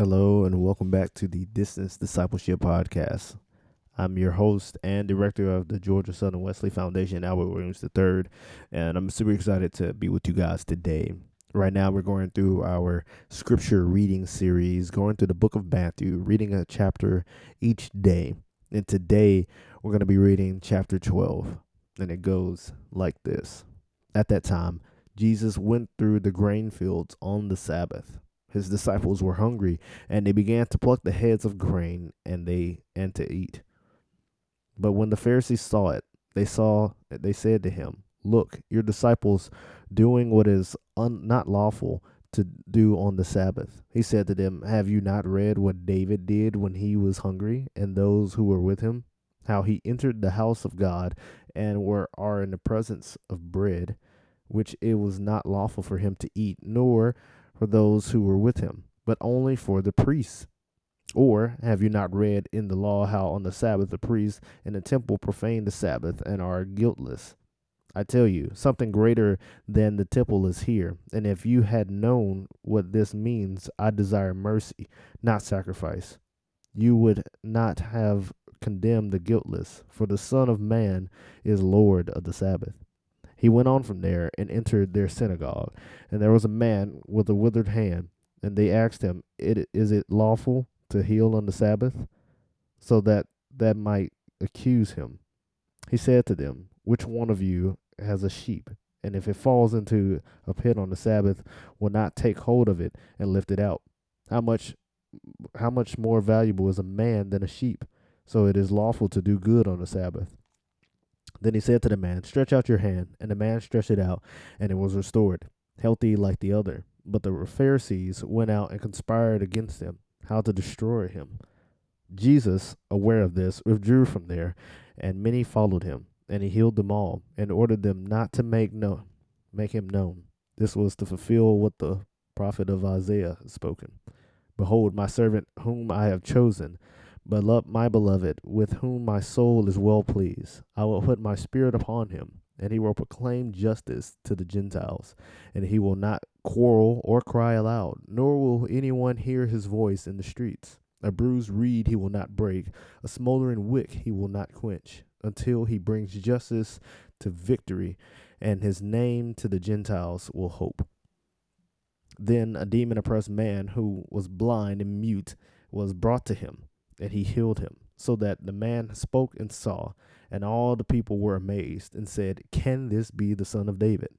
Hello, and welcome back to the Distance Discipleship Podcast. I'm your host and director of the Georgia Southern Wesley Foundation, Albert Williams III, and I'm super excited to be with you guys today. Right now, we're going through our scripture reading series, going through the book of Matthew, reading a chapter each day. And today, we're going to be reading chapter 12, and it goes like this At that time, Jesus went through the grain fields on the Sabbath his disciples were hungry, and they began to pluck the heads of grain and they and to eat. But when the Pharisees saw it, they saw they said to him, Look, your disciples doing what is un, not lawful to do on the Sabbath. He said to them, Have you not read what David did when he was hungry, and those who were with him? How he entered the house of God and were are in the presence of bread, which it was not lawful for him to eat, nor for those who were with him, but only for the priests. Or have you not read in the law how on the Sabbath the priests in the temple profane the Sabbath and are guiltless? I tell you, something greater than the temple is here. And if you had known what this means, I desire mercy, not sacrifice, you would not have condemned the guiltless, for the Son of Man is Lord of the Sabbath. He went on from there and entered their synagogue. And there was a man with a withered hand. And they asked him, it, Is it lawful to heal on the Sabbath? So that that might accuse him. He said to them, Which one of you has a sheep? And if it falls into a pit on the Sabbath, will not take hold of it and lift it out? How much how much more valuable is a man than a sheep? So it is lawful to do good on the Sabbath. Then he said to the man, Stretch out your hand. And the man stretched it out, and it was restored, healthy like the other. But the Pharisees went out and conspired against him, how to destroy him. Jesus, aware of this, withdrew from there, and many followed him. And he healed them all, and ordered them not to make known, make him known. This was to fulfill what the prophet of Isaiah had spoken. Behold, my servant whom I have chosen, Beloved, my beloved, with whom my soul is well pleased, I will put my spirit upon him, and he will proclaim justice to the Gentiles, and he will not quarrel or cry aloud, nor will anyone hear his voice in the streets. A bruised reed he will not break, a smoldering wick he will not quench, until he brings justice to victory, and his name to the Gentiles will hope. Then a demon oppressed man who was blind and mute was brought to him and he healed him, so that the man spoke and saw, and all the people were amazed, and said, Can this be the son of David?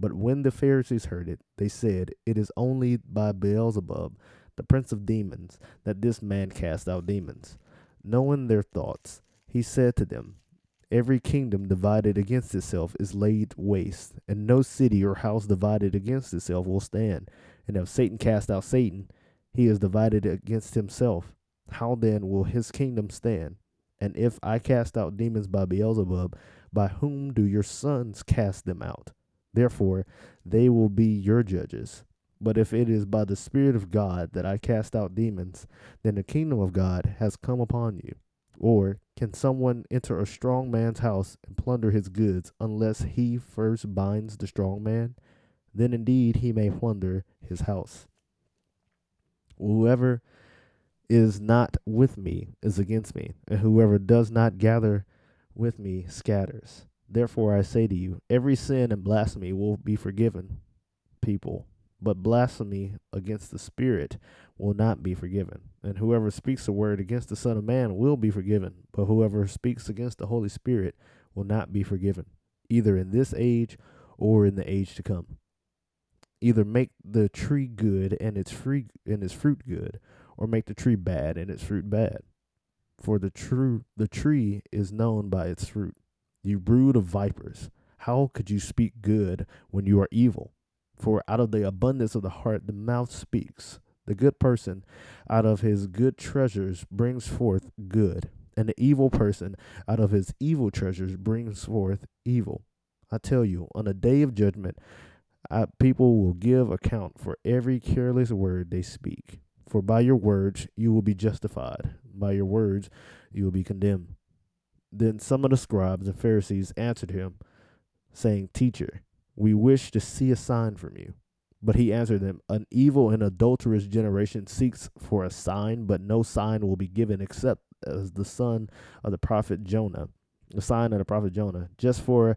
But when the Pharisees heard it, they said, It is only by Beelzebub, the prince of demons, that this man cast out demons. Knowing their thoughts, he said to them, Every kingdom divided against itself is laid waste, and no city or house divided against itself will stand. And if Satan cast out Satan, he is divided against himself. How then will his kingdom stand? And if I cast out demons by Beelzebub, by whom do your sons cast them out? Therefore, they will be your judges. But if it is by the Spirit of God that I cast out demons, then the kingdom of God has come upon you. Or can someone enter a strong man's house and plunder his goods unless he first binds the strong man? Then indeed he may plunder his house. Whoever is not with me is against me, and whoever does not gather with me scatters. Therefore I say to you, every sin and blasphemy will be forgiven people, but blasphemy against the Spirit will not be forgiven. And whoever speaks a word against the Son of Man will be forgiven, but whoever speaks against the Holy Spirit will not be forgiven, either in this age or in the age to come. Either make the tree good and its free and its fruit good, or make the tree bad and its fruit bad. For the true the tree is known by its fruit. You brood of vipers, how could you speak good when you are evil? For out of the abundance of the heart the mouth speaks. The good person out of his good treasures brings forth good, and the evil person out of his evil treasures brings forth evil. I tell you, on the day of judgment, I, people will give account for every careless word they speak. For by your words you will be justified, by your words you will be condemned. Then some of the scribes and Pharisees answered him, saying, Teacher, we wish to see a sign from you. But he answered them, An evil and adulterous generation seeks for a sign, but no sign will be given except as the son of the prophet Jonah. The sign of the prophet Jonah. Just for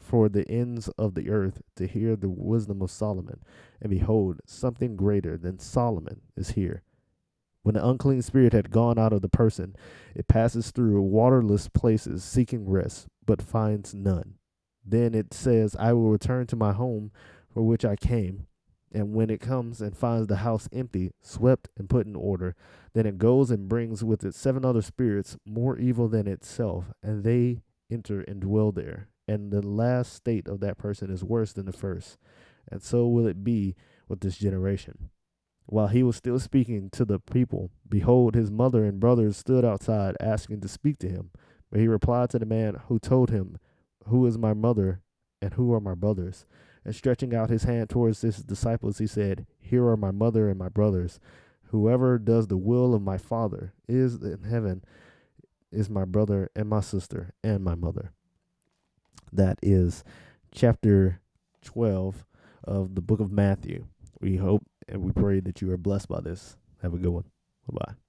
for the ends of the earth to hear the wisdom of Solomon. And behold, something greater than Solomon is here. When the unclean spirit had gone out of the person, it passes through waterless places seeking rest, but finds none. Then it says, I will return to my home for which I came. And when it comes and finds the house empty, swept, and put in order, then it goes and brings with it seven other spirits more evil than itself, and they enter and dwell there and the last state of that person is worse than the first. And so will it be with this generation. While he was still speaking to the people, behold, his mother and brothers stood outside asking to speak to him. But he replied to the man who told him, Who is my mother and who are my brothers? And stretching out his hand towards his disciples, he said, Here are my mother and my brothers. Whoever does the will of my Father is in heaven is my brother and my sister and my mother. That is chapter 12 of the book of Matthew. We hope and we pray that you are blessed by this. Have a good one. Bye bye.